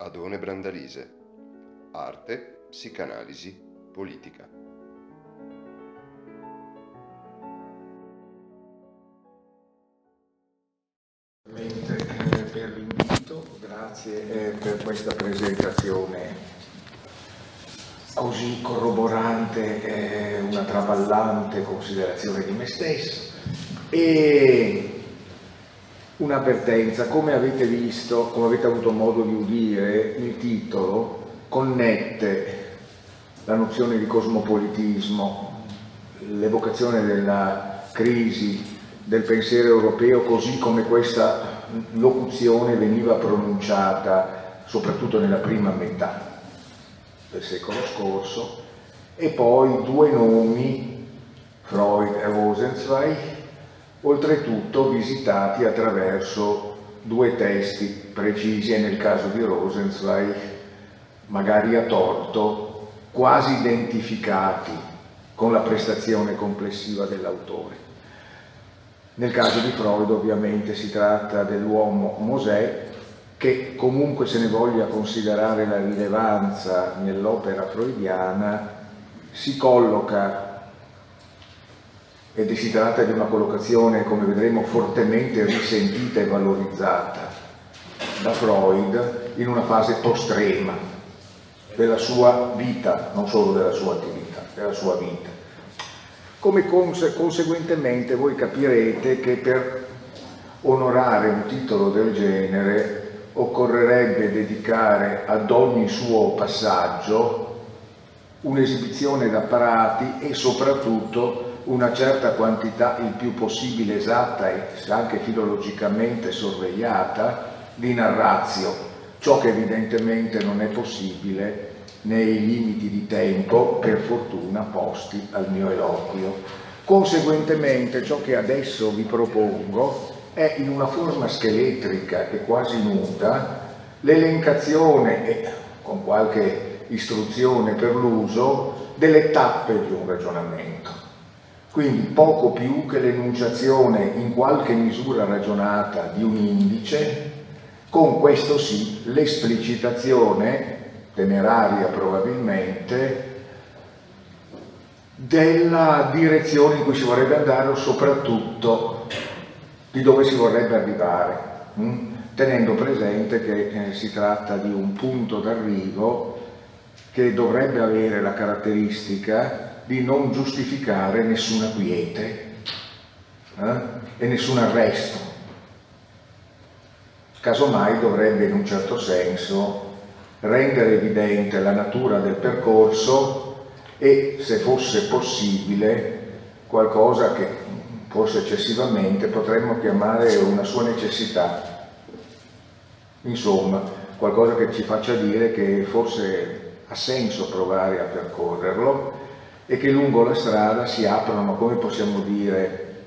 Adone Brandalise. Arte, psicanalisi, politica. Eh, per l'invito, grazie eh, per questa presentazione così corroborante eh, una traballante considerazione di me stesso e un'avvertenza, come avete visto, come avete avuto modo di udire, il titolo connette la nozione di cosmopolitismo, l'evocazione della crisi del pensiero europeo così come questa locuzione veniva pronunciata soprattutto nella prima metà del secolo scorso. E poi due nomi, Freud e Rosenzweig, oltretutto visitati attraverso due testi precisi e nel caso di Rosenzweig magari a torto, quasi identificati con la prestazione complessiva dell'autore. Nel caso di Freud ovviamente si tratta dell'uomo Mosè che comunque se ne voglia considerare la rilevanza nell'opera freudiana si colloca ed si tratta di una collocazione, come vedremo, fortemente risentita e valorizzata da Freud in una fase postrema della sua vita, non solo della sua attività, della sua vita. Come conse conseguentemente voi capirete che per onorare un titolo del genere occorrerebbe dedicare ad ogni suo passaggio un'esibizione d'apparati e soprattutto una certa quantità il più possibile esatta e anche filologicamente sorvegliata di narrazio, ciò che evidentemente non è possibile nei limiti di tempo, per fortuna, posti al mio eloquio. Conseguentemente ciò che adesso vi propongo è in una forma scheletrica e quasi nuda l'elencazione, e con qualche istruzione per l'uso, delle tappe di un ragionamento. Quindi poco più che l'enunciazione in qualche misura ragionata di un indice, con questo sì l'esplicitazione, temeraria probabilmente, della direzione in cui si vorrebbe andare o soprattutto di dove si vorrebbe arrivare, hm? tenendo presente che eh, si tratta di un punto d'arrivo che dovrebbe avere la caratteristica di non giustificare nessuna quiete eh? e nessun arresto. Casomai dovrebbe in un certo senso rendere evidente la natura del percorso e, se fosse possibile, qualcosa che forse eccessivamente potremmo chiamare una sua necessità. Insomma, qualcosa che ci faccia dire che forse ha senso provare a percorrerlo e che lungo la strada si aprono, come possiamo dire,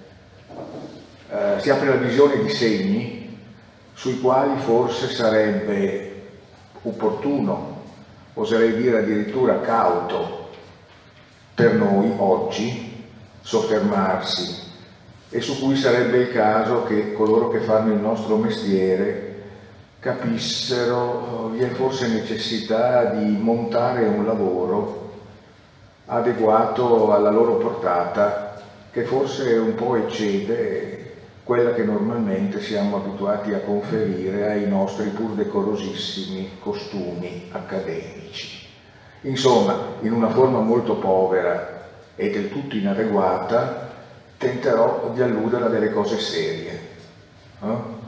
eh, si apre la visione di segni sui quali forse sarebbe opportuno, oserei dire addirittura cauto, per noi oggi soffermarsi e su cui sarebbe il caso che coloro che fanno il nostro mestiere capissero vi è forse necessità di montare un lavoro adeguato alla loro portata, che forse un po' eccede quella che normalmente siamo abituati a conferire ai nostri pur decorosissimi costumi accademici. Insomma, in una forma molto povera e del tutto inadeguata, tenterò di alludere a delle cose serie. Eh?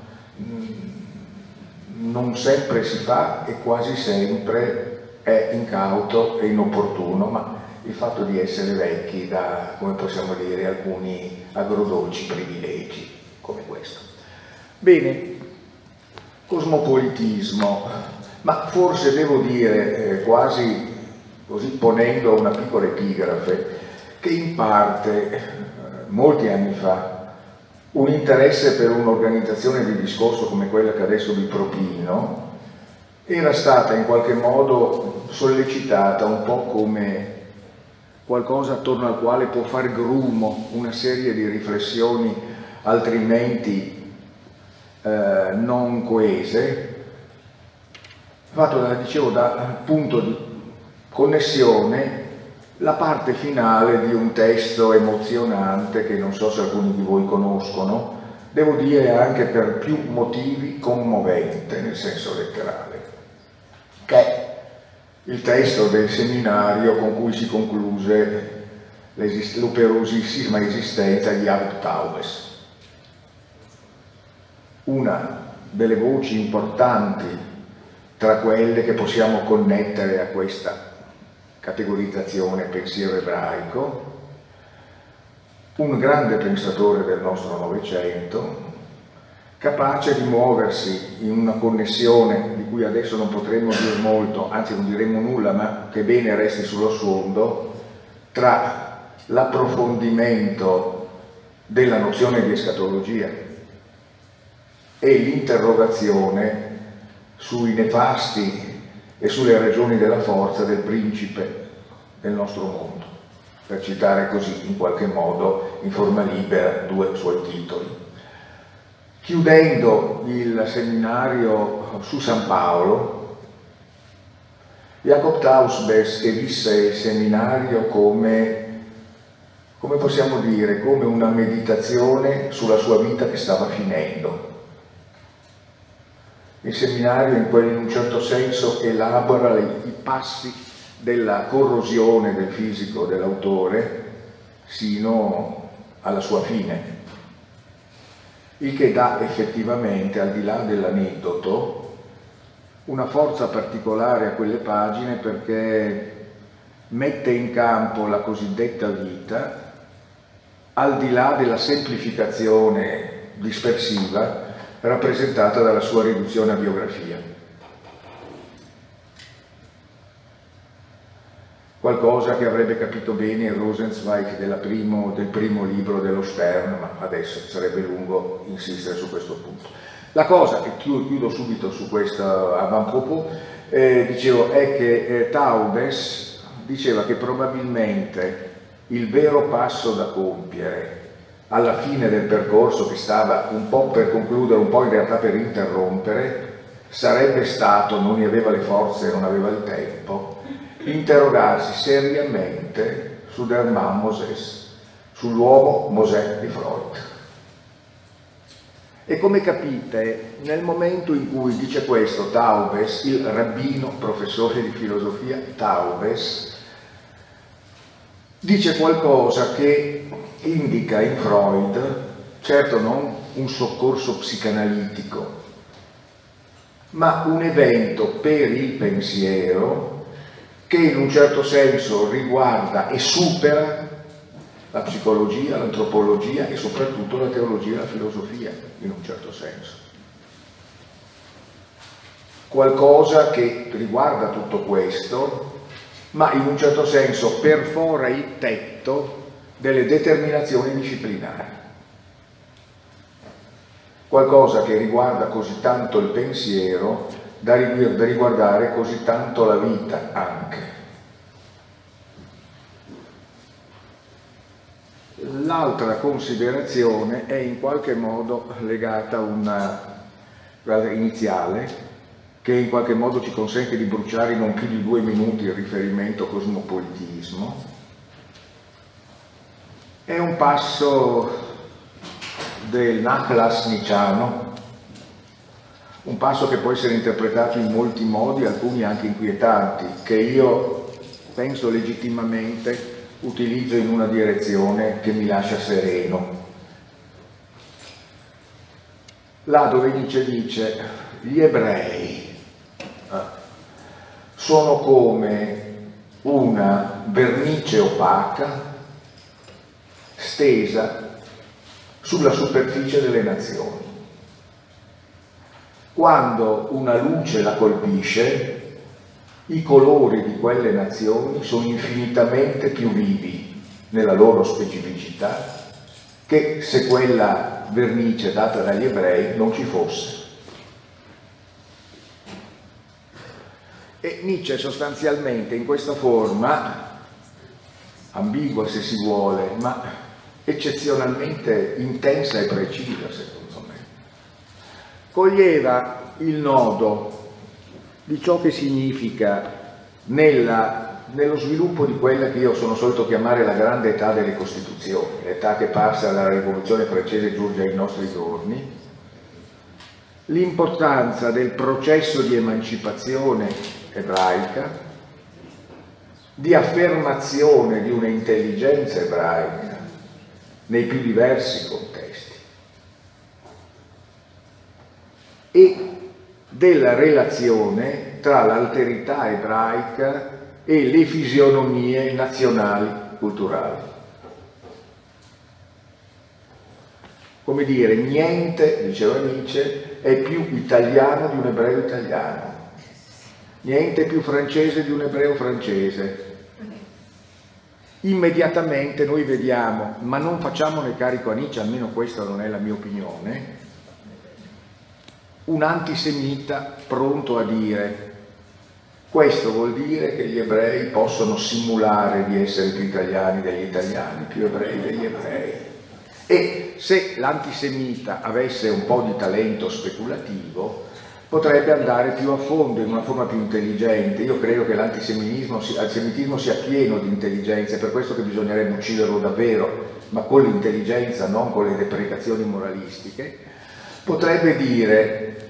Non sempre si fa e quasi sempre è incauto e inopportuno, ma il fatto di essere vecchi dà, come possiamo dire, alcuni agrodolci privilegi come questo. Bene, cosmopolitismo, ma forse devo dire, eh, quasi così ponendo una piccola epigrafe, che in parte, eh, molti anni fa, un interesse per un'organizzazione di discorso come quella che adesso vi propino era stata in qualche modo sollecitata un po' come qualcosa attorno al quale può fare grumo una serie di riflessioni altrimenti eh, non coese, fatto, da, dicevo, da punto di connessione la parte finale di un testo emozionante che non so se alcuni di voi conoscono, devo dire anche per più motivi commovente nel senso letterale, il testo del seminario con cui si concluse l'operosissima esistenza di Abd Taubes, una delle voci importanti tra quelle che possiamo connettere a questa categorizzazione pensiero ebraico, un grande pensatore del nostro Novecento, capace di muoversi in una connessione di cui adesso non potremmo dire molto, anzi non diremmo nulla, ma che bene resti sullo sfondo, tra l'approfondimento della nozione di escatologia e l'interrogazione sui nefasti e sulle ragioni della forza del principe del nostro mondo, per citare così in qualche modo in forma libera due suoi titoli. Chiudendo il seminario su San Paolo, Jacob Tausbes visse il seminario come come possiamo dire, come una meditazione sulla sua vita che stava finendo. Il seminario in, quel, in un certo senso elabora i passi della corrosione del fisico dell'autore sino alla sua fine, il che dà effettivamente, al di là dell'aneddoto, una forza particolare a quelle pagine perché mette in campo la cosiddetta vita al di là della semplificazione dispersiva rappresentata dalla sua riduzione a biografia. Qualcosa che avrebbe capito bene Rosenzweig primo, del primo libro dello Stern, ma adesso sarebbe lungo insistere su questo punto. La cosa, e chiudo subito su questo avant-propos, eh, dicevo, è che eh, Taubes diceva che probabilmente il vero passo da compiere alla fine del percorso che stava un po' per concludere, un po' in realtà per interrompere, sarebbe stato, non ne aveva le forze, non aveva il tempo, interrogarsi seriamente su Der Moses, sull'uomo Mosè di Freud. E come capite, nel momento in cui dice questo Taubes, il rabbino professore di filosofia Taubes, dice qualcosa che indica in Freud, certo non un soccorso psicanalitico, ma un evento per il pensiero che in un certo senso riguarda e supera la psicologia, l'antropologia e soprattutto la teologia e la filosofia, in un certo senso. Qualcosa che riguarda tutto questo ma in un certo senso perfora il tetto delle determinazioni disciplinari. Qualcosa che riguarda così tanto il pensiero da riguardare così tanto la vita anche. L'altra considerazione è in qualche modo legata a una iniziale che in qualche modo ci consente di bruciare in non più di due minuti il riferimento cosmopolitismo, è un passo del Nachlass Niciano, un passo che può essere interpretato in molti modi, alcuni anche inquietanti, che io penso legittimamente utilizzo in una direzione che mi lascia sereno. Là dove Nietzsche dice gli ebrei sono come una vernice opaca stesa sulla superficie delle nazioni. Quando una luce la colpisce, i colori di quelle nazioni sono infinitamente più vivi nella loro specificità che se quella vernice data dagli ebrei non ci fosse. E Nietzsche sostanzialmente in questa forma, ambigua se si vuole, ma eccezionalmente intensa e precisa secondo me, coglieva il nodo di ciò che significa nella, nello sviluppo di quella che io sono solito chiamare la grande età delle Costituzioni, l'età che passa dalla rivoluzione francese giunge ai nostri giorni, l'importanza del processo di emancipazione ebraica, di affermazione di un'intelligenza ebraica nei più diversi contesti e della relazione tra l'alterità ebraica e le fisionomie nazionali culturali. Come dire, niente, diceva Nietzsche, è più italiano di un ebreo italiano, niente più francese di un ebreo francese. Immediatamente noi vediamo, ma non facciamone carico a Nietzsche, almeno questa non è la mia opinione, un antisemita pronto a dire questo vuol dire che gli ebrei possono simulare di essere più italiani degli italiani, più ebrei degli ebrei. E se l'antisemita avesse un po' di talento speculativo, potrebbe andare più a fondo, in una forma più intelligente. Io credo che l'antisemitismo sia pieno di intelligenza, è per questo che bisognerebbe ucciderlo davvero, ma con l'intelligenza, non con le deprecazioni moralistiche. Potrebbe dire,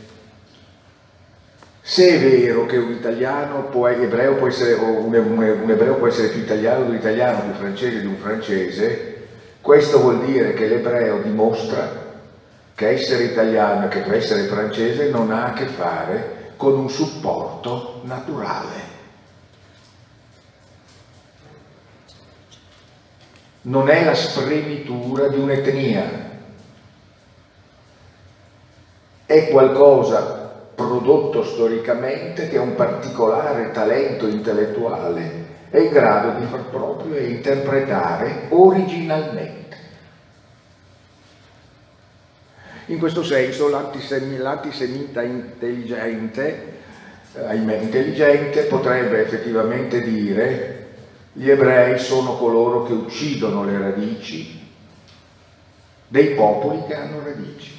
se è vero che un italiano può, ebreo può essere, un, un ebreo può essere più italiano di un italiano, più francese di un francese, questo vuol dire che l'ebreo dimostra che essere italiano e che essere francese non ha a che fare con un supporto naturale. Non è la spremitura di un'etnia, è qualcosa prodotto storicamente che un particolare talento intellettuale è in grado di far proprio e interpretare originalmente. In questo senso l'antisemita intelligente, eh, intelligente potrebbe effettivamente dire gli ebrei sono coloro che uccidono le radici dei popoli che hanno radici.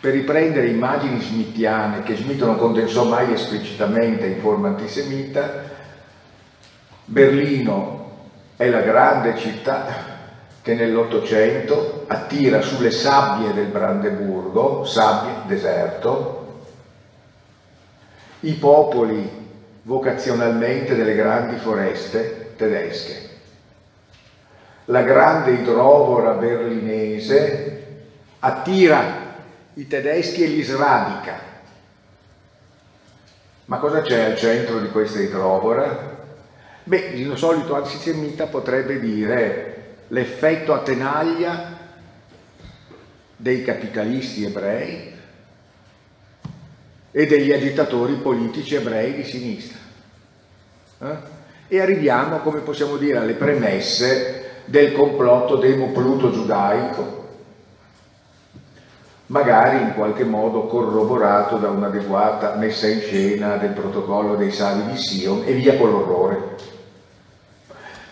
Per riprendere immagini smithiane che Smith non condensò mai esplicitamente in forma antisemita, Berlino è la grande città che nell'Ottocento attira sulle sabbie del Brandeburgo, sabbie, deserto, i popoli vocazionalmente delle grandi foreste tedesche. La grande idrovora berlinese attira i tedeschi e li sradica. Ma cosa c'è al centro di questa idrovora? Beh, il solito antisemita potrebbe dire l'effetto a tenaglia dei capitalisti ebrei e degli agitatori politici ebrei di sinistra. Eh? E arriviamo, come possiamo dire, alle premesse del complotto demopluto giudaico magari in qualche modo corroborato da un'adeguata messa in scena del protocollo dei savi di Sion e via con l'orrore.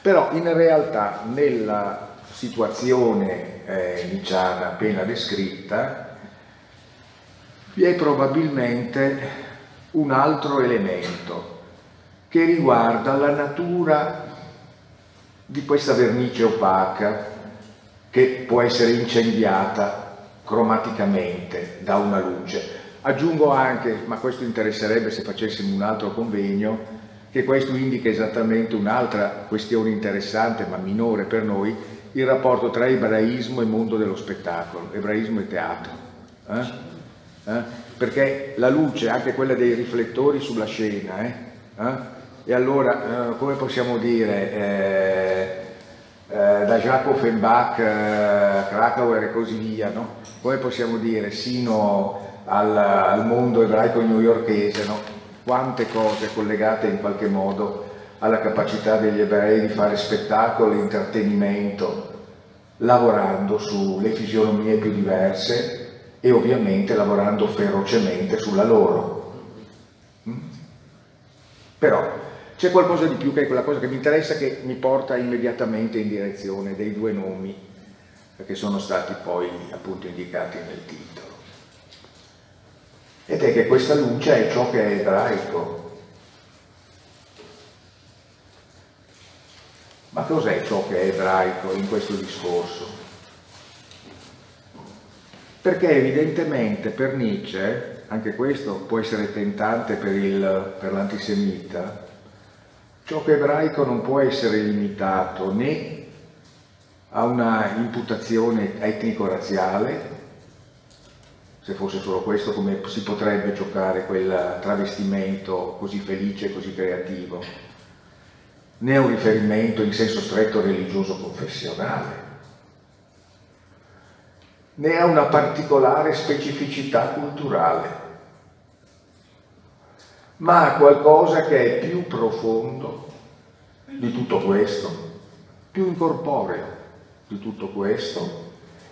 Però in realtà nella situazione eh, nicciana appena descritta vi è probabilmente un altro elemento che riguarda la natura di questa vernice opaca che può essere incendiata cromaticamente da una luce. Aggiungo anche, ma questo interesserebbe se facessimo un altro convegno, che questo indica esattamente un'altra questione interessante ma minore per noi, il rapporto tra ebraismo e mondo dello spettacolo, ebraismo e teatro. Eh? Eh? Perché la luce, anche quella dei riflettori sulla scena, eh? eh? e allora eh, come possiamo dire, eh, da Jacques Offenbach, eh, Krakauer e così via, no? come possiamo dire, sino al, al mondo ebraico newyorkese, no? quante cose collegate in qualche modo alla capacità degli ebrei di fare spettacolo e intrattenimento, lavorando sulle fisionomie più diverse e ovviamente lavorando ferocemente sulla loro. Mm? Però c'è qualcosa di più che è quella cosa che mi interessa che mi porta immediatamente in direzione dei due nomi che sono stati poi appunto indicati nel titolo. ed è che questa luce è ciò che è ebraico. Ma cos'è ciò che è ebraico in questo discorso? Perché evidentemente per Nietzsche, anche questo può essere tentante per, il, per l'antisemita, ciò che è ebraico non può essere limitato né a una imputazione etnico-razziale, se fosse solo questo come si potrebbe giocare quel travestimento così felice, così creativo, né a un riferimento in senso stretto religioso confessionale, né a una particolare specificità culturale, ma a qualcosa che è più profondo di tutto questo, più incorporeo di tutto questo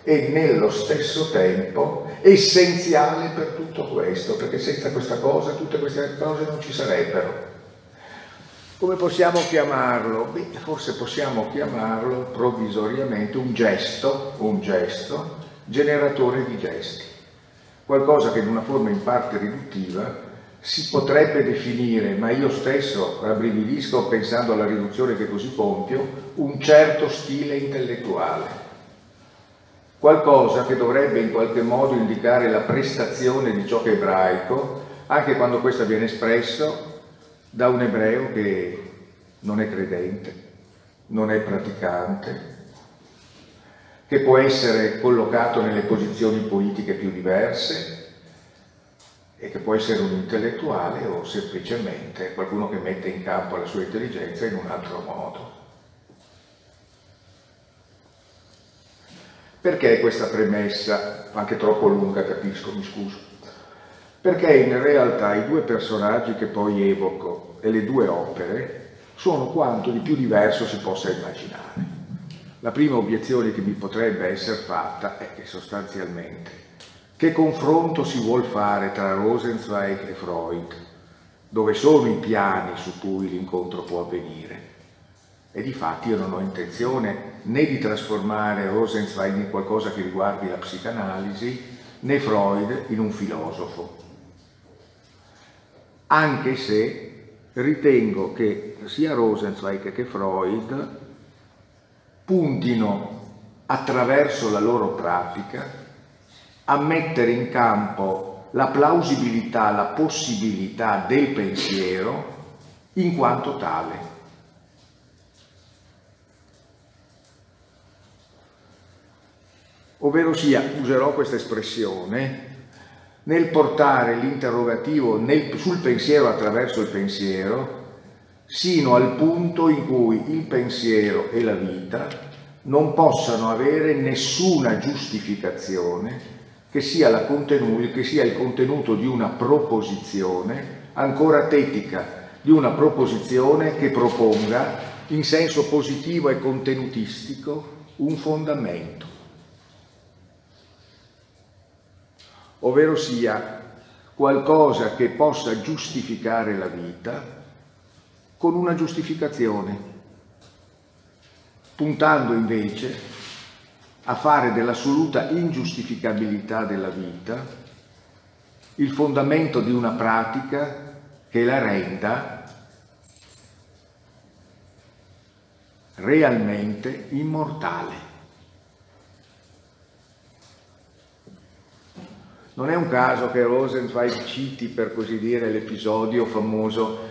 e nello stesso tempo essenziale per tutto questo, perché senza questa cosa tutte queste cose non ci sarebbero. Come possiamo chiamarlo? Beh, forse possiamo chiamarlo provvisoriamente un gesto, un gesto generatore di gesti, qualcosa che in una forma in parte riduttiva si potrebbe definire, ma io stesso rabbrividisco pensando alla riduzione che così compio, un certo stile intellettuale. Qualcosa che dovrebbe in qualche modo indicare la prestazione di ciò che è ebraico, anche quando questo viene espresso da un ebreo che non è credente, non è praticante, che può essere collocato nelle posizioni politiche più diverse, e che può essere un intellettuale o semplicemente qualcuno che mette in campo la sua intelligenza in un altro modo. Perché questa premessa, anche troppo lunga, capisco, mi scuso? Perché in realtà i due personaggi che poi evoco e le due opere sono quanto di più diverso si possa immaginare. La prima obiezione che mi potrebbe essere fatta è che sostanzialmente che confronto si vuol fare tra Rosenzweig e Freud? Dove sono i piani su cui l'incontro può avvenire? E di fatti io non ho intenzione né di trasformare Rosenzweig in qualcosa che riguardi la psicanalisi, né Freud in un filosofo. Anche se ritengo che sia Rosenzweig che Freud puntino attraverso la loro pratica a mettere in campo la plausibilità, la possibilità del pensiero in quanto tale. Ovvero sia, userò questa espressione, nel portare l'interrogativo sul pensiero attraverso il pensiero, sino al punto in cui il pensiero e la vita non possano avere nessuna giustificazione che sia, che sia il contenuto di una proposizione ancora tetica, di una proposizione che proponga in senso positivo e contenutistico un fondamento, ovvero sia qualcosa che possa giustificare la vita con una giustificazione, puntando invece a fare dell'assoluta ingiustificabilità della vita il fondamento di una pratica che la renda realmente immortale. Non è un caso che Rosenzweig citi, per così dire, l'episodio famoso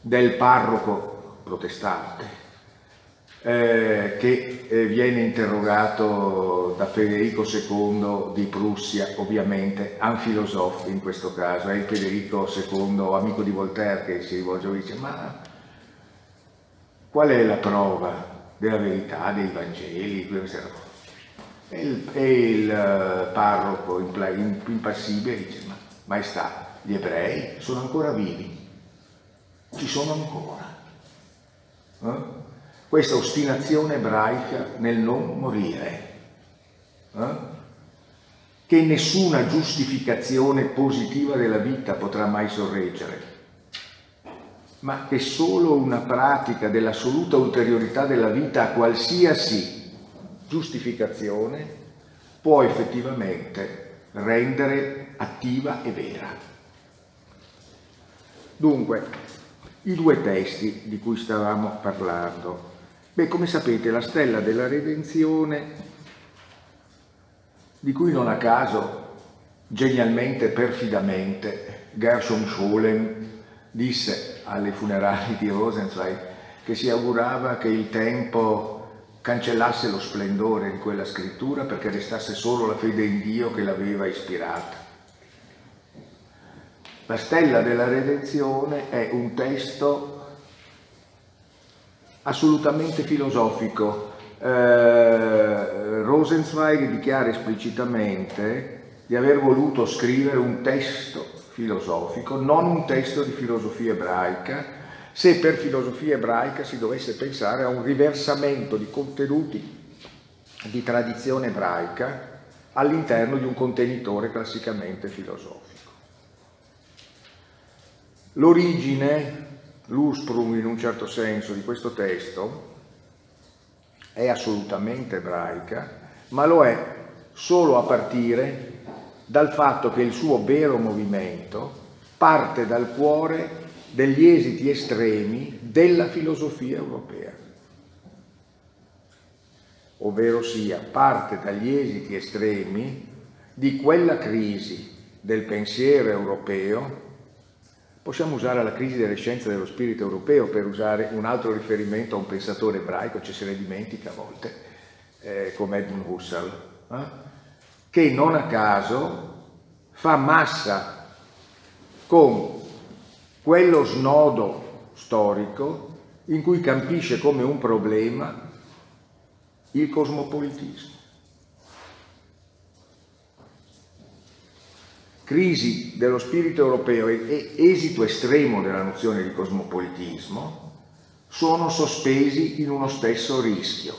del parroco protestante, eh, che eh, viene interrogato da Federico II di Prussia, ovviamente, un filosofo in questo caso, è il Federico II, amico di Voltaire, che si rivolge e dice ma qual è la prova della verità dei Vangeli? E il, e il uh, parroco impassibile dice ma maestà, gli ebrei sono ancora vivi, ci sono ancora. Eh? Questa ostinazione ebraica nel non morire, eh? che nessuna giustificazione positiva della vita potrà mai sorreggere, ma che solo una pratica dell'assoluta ulteriorità della vita a qualsiasi giustificazione può effettivamente rendere attiva e vera. Dunque, i due testi di cui stavamo parlando. Beh, come sapete, la stella della redenzione, di cui non a caso, genialmente, perfidamente, Gershom Scholem disse alle funerali di Rosenzweig che si augurava che il tempo cancellasse lo splendore di quella scrittura perché restasse solo la fede in Dio che l'aveva ispirata. La stella della redenzione è un testo assolutamente filosofico. Eh, Rosenzweig dichiara esplicitamente di aver voluto scrivere un testo filosofico, non un testo di filosofia ebraica, se per filosofia ebraica si dovesse pensare a un riversamento di contenuti di tradizione ebraica all'interno di un contenitore classicamente filosofico. L'origine, l'usprung in un certo senso di questo testo è assolutamente ebraica, ma lo è solo a partire dal fatto che il suo vero movimento parte dal cuore degli esiti estremi della filosofia europea, ovvero sia parte dagli esiti estremi di quella crisi del pensiero europeo, possiamo usare la crisi delle scienze dello spirito europeo per usare un altro riferimento a un pensatore ebraico, ci se ne dimentica a volte, eh, come Edmund Husserl, eh? che non a caso fa massa con quello snodo storico in cui campisce come un problema il cosmopolitismo. Crisi dello spirito europeo e esito estremo della nozione di cosmopolitismo sono sospesi in uno stesso rischio.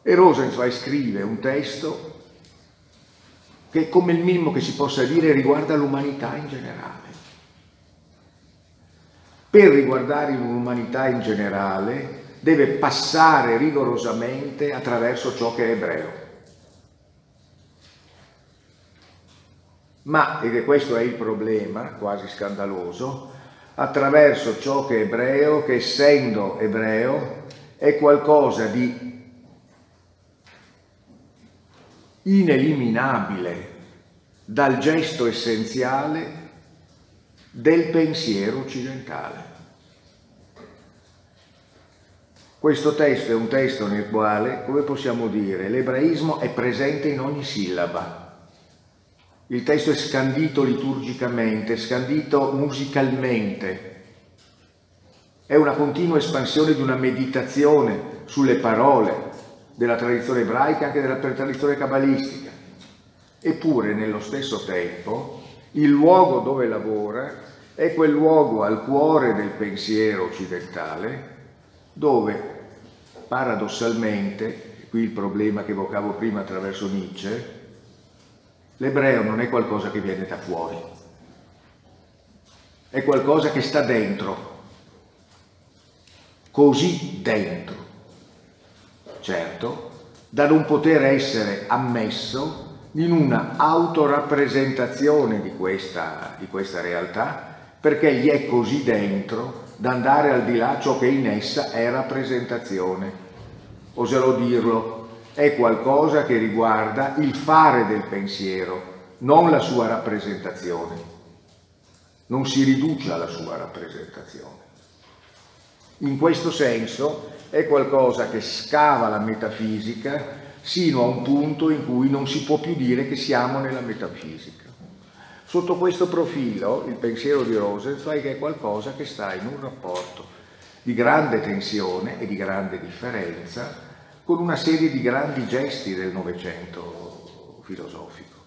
E Rosenzweig scrive un testo che come il minimo che si possa dire riguarda l'umanità in generale. Per riguardare l'umanità in generale deve passare rigorosamente attraverso ciò che è ebreo. Ma, ed è questo è il problema, quasi scandaloso, attraverso ciò che è ebreo, che essendo ebreo è qualcosa di ineliminabile dal gesto essenziale del pensiero occidentale. Questo testo è un testo nel quale, come possiamo dire, l'ebraismo è presente in ogni sillaba. Il testo è scandito liturgicamente, scandito musicalmente. È una continua espansione di una meditazione sulle parole, della tradizione ebraica, anche della tradizione cabalistica. Eppure, nello stesso tempo, il luogo dove lavora è quel luogo al cuore del pensiero occidentale dove, paradossalmente, qui il problema che evocavo prima attraverso Nietzsche, l'ebreo non è qualcosa che viene da fuori, è qualcosa che sta dentro, così dentro. Certo, da non poter essere ammesso in una autorappresentazione di questa, di questa realtà, perché gli è così dentro da andare al di là ciò che in essa è rappresentazione. Oserò dirlo, è qualcosa che riguarda il fare del pensiero, non la sua rappresentazione. Non si riduce alla sua rappresentazione. In questo senso è qualcosa che scava la metafisica sino a un punto in cui non si può più dire che siamo nella metafisica. Sotto questo profilo il pensiero di Rosenzweig è qualcosa che sta in un rapporto di grande tensione e di grande differenza con una serie di grandi gesti del Novecento filosofico,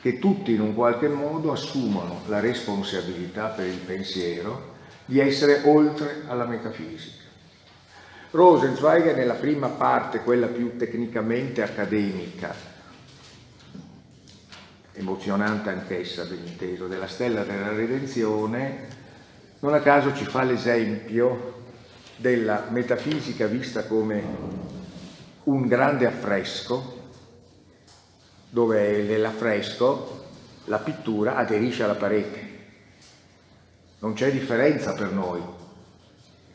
che tutti in un qualche modo assumono la responsabilità per il pensiero di essere oltre alla metafisica. Rosenzweig nella prima parte, quella più tecnicamente accademica, emozionante anch'essa, ben inteso, della stella della redenzione, non a caso ci fa l'esempio della metafisica vista come un grande affresco dove nell'affresco la pittura aderisce alla parete. Non c'è differenza per noi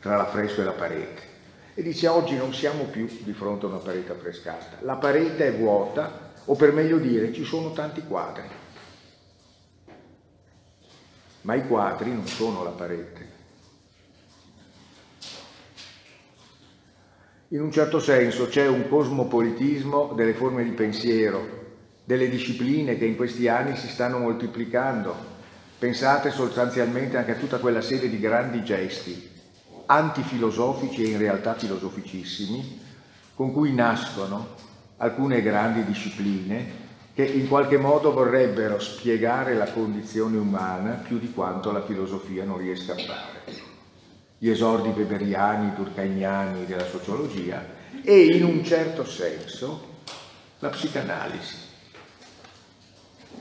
tra l'affresco e la parete. E dice oggi non siamo più di fronte a una parete affrescata. La parete è vuota, o per meglio dire, ci sono tanti quadri. Ma i quadri non sono la parete. In un certo senso c'è un cosmopolitismo delle forme di pensiero, delle discipline che in questi anni si stanno moltiplicando. Pensate sostanzialmente anche a tutta quella serie di grandi gesti, antifilosofici e in realtà filosoficissimi, con cui nascono alcune grandi discipline che in qualche modo vorrebbero spiegare la condizione umana più di quanto la filosofia non riesca a fare gli esordi weberiani, durkheimiani della sociologia e in un certo senso la psicanalisi,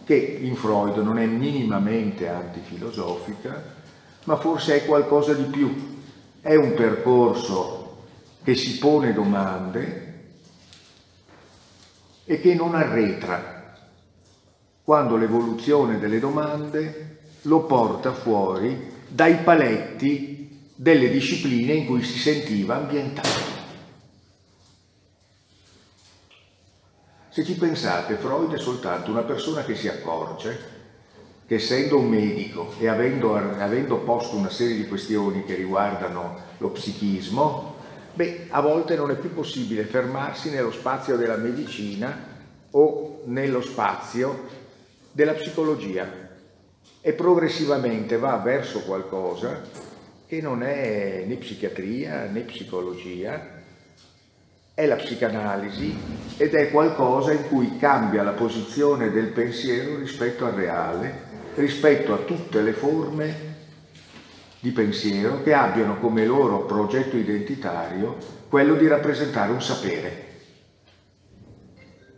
che in Freud non è minimamente antifilosofica, ma forse è qualcosa di più, è un percorso che si pone domande e che non arretra. Quando l'evoluzione delle domande lo porta fuori dai paletti delle discipline in cui si sentiva ambientato. Se ci pensate, Freud è soltanto una persona che si accorge che essendo un medico e avendo, avendo posto una serie di questioni che riguardano lo psichismo, beh, a volte non è più possibile fermarsi nello spazio della medicina o nello spazio della psicologia e progressivamente va verso qualcosa che non è né psichiatria né psicologia, è la psicanalisi ed è qualcosa in cui cambia la posizione del pensiero rispetto al reale, rispetto a tutte le forme di pensiero che abbiano come loro progetto identitario quello di rappresentare un sapere.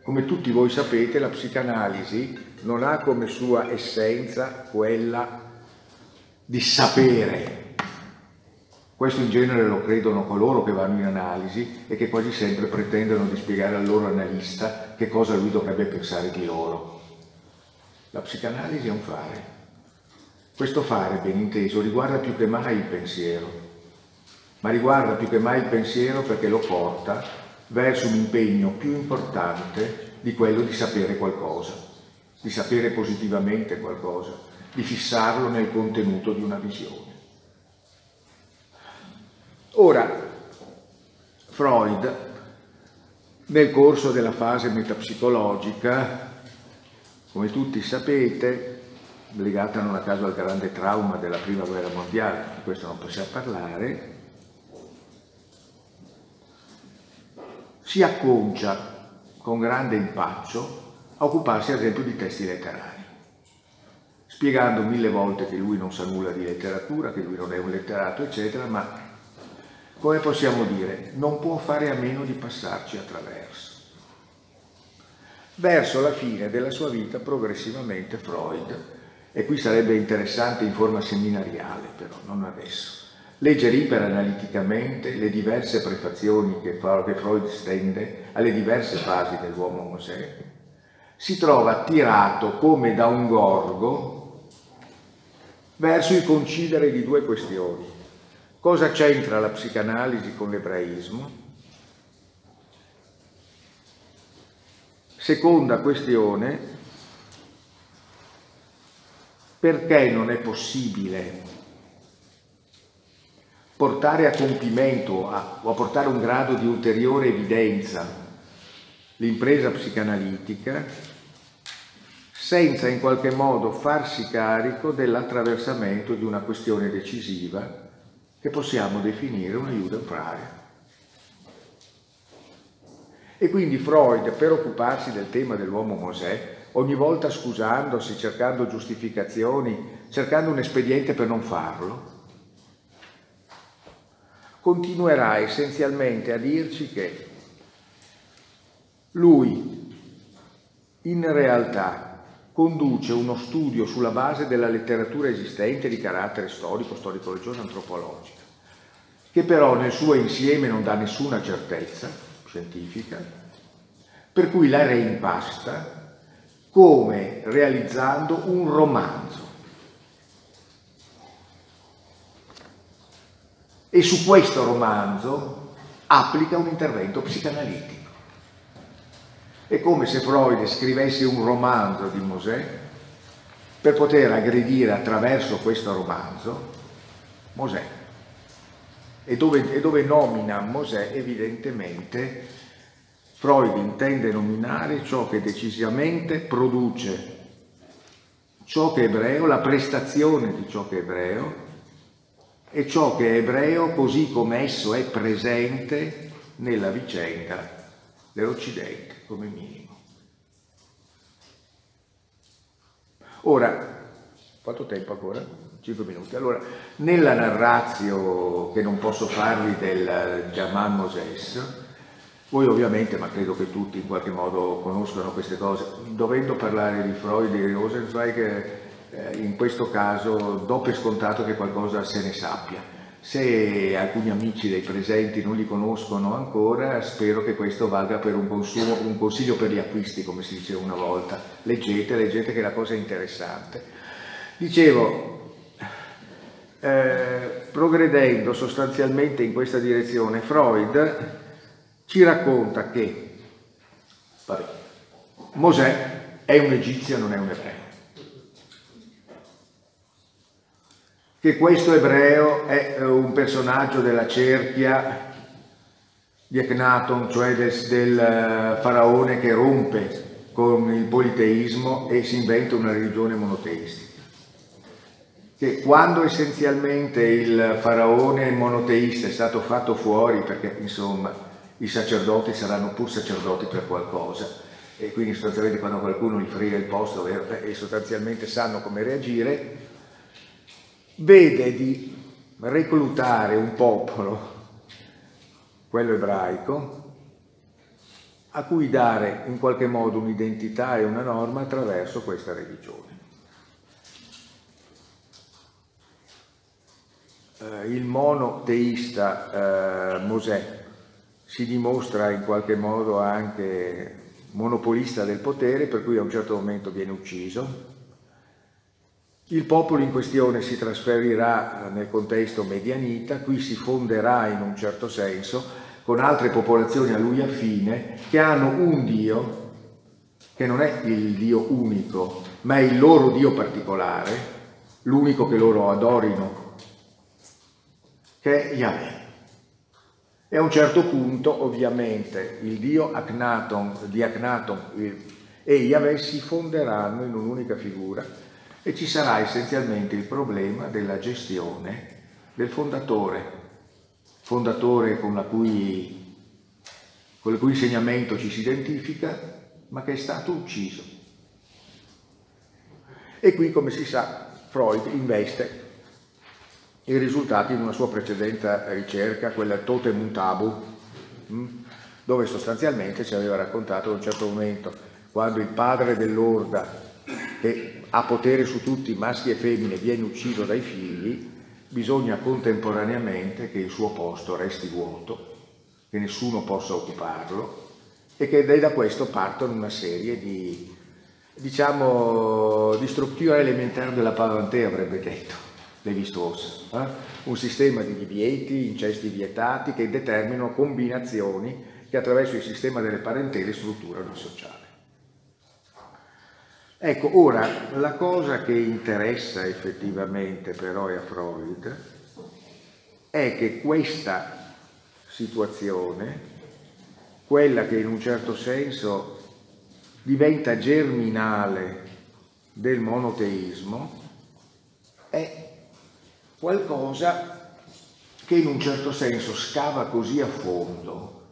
Come tutti voi sapete, la psicanalisi non ha come sua essenza quella di sapere, questo in genere lo credono coloro che vanno in analisi e che quasi sempre pretendono di spiegare al loro analista che cosa lui dovrebbe pensare di loro. La psicanalisi è un fare. Questo fare, ben inteso, riguarda più che mai il pensiero, ma riguarda più che mai il pensiero perché lo porta verso un impegno più importante di quello di sapere qualcosa, di sapere positivamente qualcosa, di fissarlo nel contenuto di una visione. Ora, Freud, nel corso della fase metapsicologica, come tutti sapete, legata non a caso al grande trauma della prima guerra mondiale, di questo non possiamo parlare, si acconcia con grande impaccio a occuparsi ad esempio di testi letterari, spiegando mille volte che lui non sa nulla di letteratura, che lui non è un letterato, eccetera, ma come possiamo dire, non può fare a meno di passarci attraverso. Verso la fine della sua vita, progressivamente Freud, e qui sarebbe interessante in forma seminariale, però non adesso, leggere iperanaliticamente le diverse prefazioni che, Freud stende alle diverse fasi dell'uomo Mosè, si trova attirato come da un gorgo verso il concidere di due questioni Cosa c'entra la psicanalisi con l'ebraismo? Seconda questione, perché non è possibile portare a compimento a, o a portare un grado di ulteriore evidenza l'impresa psicanalitica senza in qualche modo farsi carico dell'attraversamento di una questione decisiva che possiamo definire una Judenfrage. E quindi Freud, per occuparsi del tema dell'uomo Mosè, ogni volta scusandosi, cercando giustificazioni, cercando un espediente per non farlo, continuerà essenzialmente a dirci che lui in realtà conduce uno studio sulla base della letteratura esistente di carattere storico, storico-religioso, antropologico, che però nel suo insieme non dà nessuna certezza, scientifica, per cui la reimpasta come realizzando un romanzo. E su questo romanzo applica un intervento psicanalitico. È come se Freud scrivesse un romanzo di Mosè per poter aggredire attraverso questo romanzo Mosè. E dove, e dove nomina Mosè evidentemente Freud intende nominare ciò che decisamente produce ciò che è ebreo, la prestazione di ciò che è ebreo e ciò che è ebreo così come esso è presente nella vicenda dell'Occidente come minimo. Ora, quanto tempo ancora? 5 minuti. Allora, nella narrazio che non posso farvi del Jaman Moses, voi ovviamente, ma credo che tutti in qualche modo conoscano queste cose, dovendo parlare di Freud e di Rosenzweig, eh, in questo caso do per scontato che qualcosa se ne sappia. Se alcuni amici dei presenti non li conoscono ancora, spero che questo valga per un, consumo, un consiglio per gli acquisti, come si diceva una volta. Leggete, leggete che la cosa è interessante. Dicevo, eh, progredendo sostanzialmente in questa direzione, Freud ci racconta che vabbè, Mosè è un egizio, non è un ebreo. Che questo ebreo è eh, un personaggio della cerchia di Echnaton, cioè del, del eh, faraone che rompe con il politeismo e si inventa una religione monoteistica. Che quando essenzialmente il faraone monoteista è stato fatto fuori, perché insomma i sacerdoti saranno pur sacerdoti per qualcosa, e quindi sostanzialmente quando qualcuno gli frega il posto eh, e sostanzialmente sanno come reagire, vede di reclutare un popolo, quello ebraico, a cui dare in qualche modo un'identità e una norma attraverso questa religione. Eh, il monoteista eh, Mosè si dimostra in qualche modo anche monopolista del potere, per cui a un certo momento viene ucciso, il popolo in questione si trasferirà nel contesto medianita, qui si fonderà in un certo senso con altre popolazioni a lui affine che hanno un Dio che non è il Dio unico, ma è il loro Dio particolare, l'unico che loro adorino, che è Yahweh. E a un certo punto, ovviamente, il Dio Akhenaton, di Akhenaton e Yahweh si fonderanno in un'unica figura e ci sarà essenzialmente il problema della gestione del fondatore, fondatore con, cui, con il cui insegnamento ci si identifica, ma che è stato ucciso. E qui, come si sa, Freud investe i risultati di una sua precedente ricerca, quella Totem und Tabu, mm, dove sostanzialmente ci aveva raccontato a un certo momento, quando il padre dell'orda, che ha potere su tutti, maschi e femmine, viene ucciso dai figli, bisogna contemporaneamente che il suo posto resti vuoto, che nessuno possa occuparlo e che da questo partono una serie di, diciamo, di strutture elementari della pavantea, avrebbe detto Levi-Strauss, eh? un sistema di divieti, incesti vietati che determinano combinazioni che attraverso il sistema delle parentele strutturano il sociale. Ecco, ora, la cosa che interessa effettivamente però a Freud è che questa situazione, quella che in un certo senso diventa germinale del monoteismo, è qualcosa che in un certo senso scava così a fondo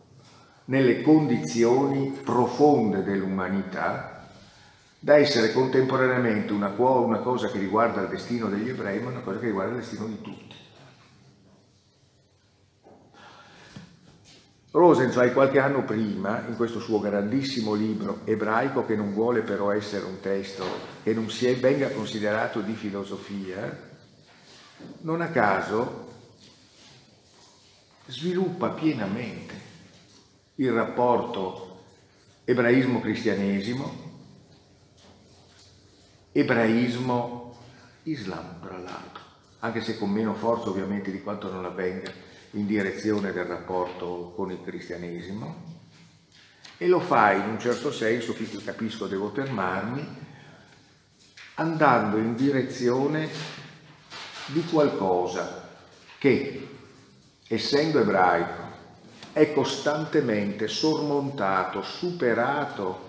nelle condizioni profonde dell'umanità da essere contemporaneamente una, una cosa che riguarda il destino degli ebrei, ma una cosa che riguarda il destino di tutti. Rosenzweig qualche anno prima, in questo suo grandissimo libro ebraico, che non vuole però essere un testo che non si venga considerato di filosofia, non a caso sviluppa pienamente il rapporto ebraismo-cristianesimo, ebraismo-islam, tra l'altro, anche se con meno forza ovviamente di quanto non avvenga in direzione del rapporto con il cristianesimo, e lo fa in un certo senso, qui capisco devo fermarmi, andando in direzione di qualcosa che, essendo ebraico, è costantemente sormontato, superato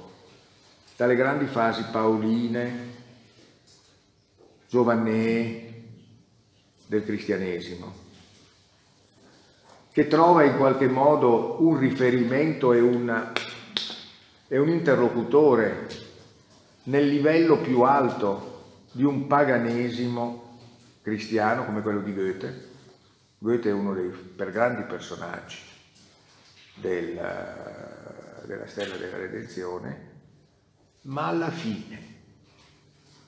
dalle grandi fasi paoline, giovannee del cristianesimo, che trova in qualche modo un riferimento e, una, e un interlocutore nel livello più alto di un paganesimo cristiano come quello di Goethe. Goethe è uno dei per grandi personaggi del, della stella della redenzione, ma alla fine,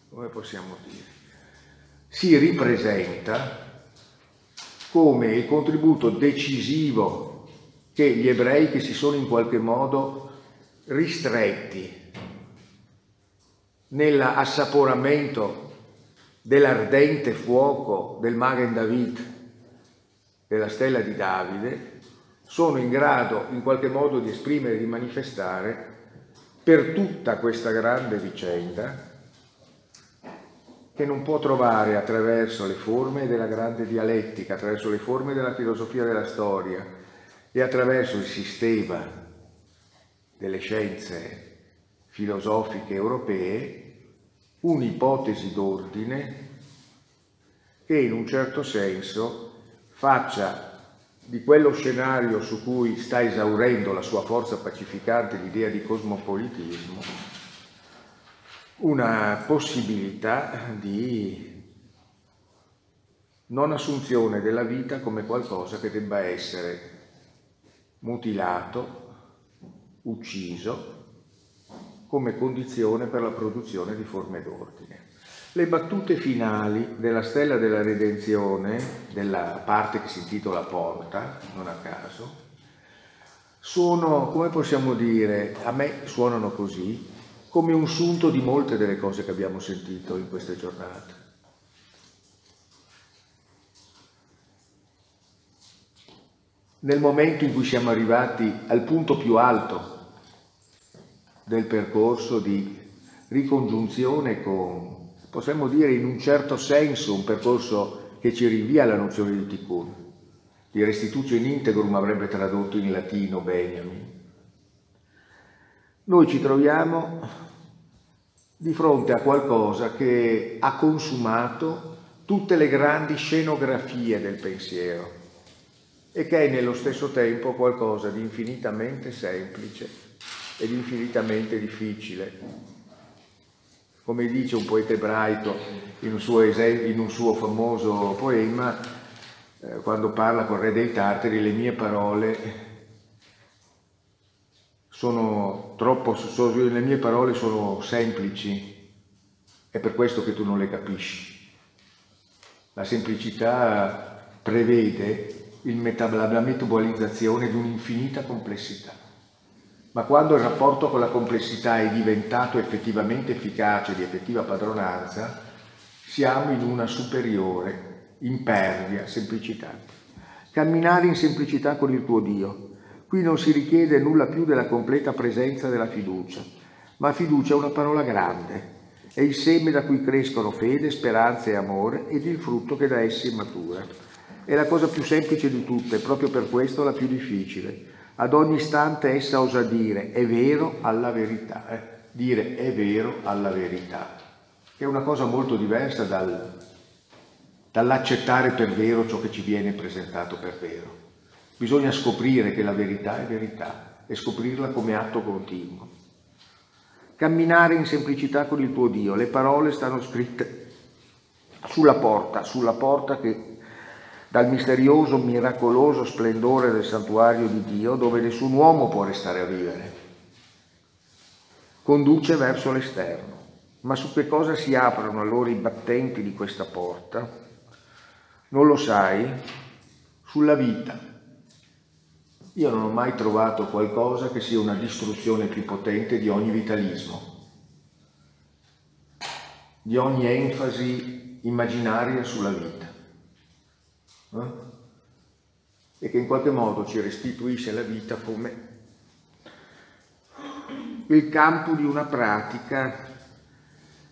come possiamo dire, si ripresenta come il contributo decisivo che gli ebrei che si sono in qualche modo ristretti nell'assaporamento dell'ardente fuoco del Magen David, della stella di Davide, sono in grado in qualche modo di esprimere, di manifestare per tutta questa grande vicenda che non può trovare attraverso le forme della grande dialettica, attraverso le forme della filosofia della storia e attraverso il sistema delle scienze filosofiche europee un'ipotesi d'ordine che in un certo senso faccia di quello scenario su cui sta esaurendo la sua forza pacificante l'idea di cosmopolitismo una possibilità di non assunzione della vita come qualcosa che debba essere mutilato, ucciso, come condizione per la produzione di forme d'ordine. Le battute finali della stella della redenzione, della parte che si intitola Porta, non a caso, sono, come possiamo dire, a me suonano così, come un sunto di molte delle cose che abbiamo sentito in queste giornate. Nel momento in cui siamo arrivati al punto più alto del percorso di ricongiunzione con, possiamo dire in un certo senso, un percorso che ci rinvia alla nozione di tikkun, di restituzio in integrum avrebbe tradotto in latino Benjamin. Noi ci troviamo di fronte a qualcosa che ha consumato tutte le grandi scenografie del pensiero e che è nello stesso tempo qualcosa di infinitamente semplice ed infinitamente difficile. Come dice un poeta ebraico in un suo, in un suo famoso poema, eh, quando parla con re dei Tartari, le mie parole sono troppo, le mie parole sono semplici, è per questo che tu non le capisci. La semplicità prevede la metabolizzazione di un'infinita complessità ma quando il rapporto con la complessità è diventato effettivamente efficace, di effettiva padronanza, siamo in una superiore, impervia semplicità. Camminare in semplicità con il tuo Dio. Qui non si richiede nulla più della completa presenza della fiducia, ma fiducia è una parola grande, è il seme da cui crescono fede, speranza e amore ed il frutto che da essi matura. È la cosa più semplice di tutte, proprio per questo la più difficile ad ogni istante essa osa dire è vero alla verità, eh? dire è vero alla verità, che è una cosa molto diversa dal, dall'accettare per vero ciò che ci viene presentato per vero. Bisogna scoprire che la verità è verità e scoprirla come atto continuo. Camminare in semplicità con il tuo Dio, le parole stanno scritte sulla porta, sulla porta che dal misterioso, miracoloso splendore del santuario di Dio dove nessun uomo può restare a vivere. Conduce verso l'esterno. Ma su che cosa si aprono allora i battenti di questa porta? Non lo sai? Sulla vita. Io non ho mai trovato qualcosa che sia una distruzione più potente di ogni vitalismo, di ogni enfasi immaginaria sulla vita. Eh? E che in qualche modo ci restituisce la vita come il campo di una pratica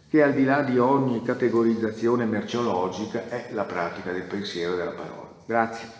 che al di là di ogni categorizzazione merceologica è la pratica del pensiero e della parola. Grazie.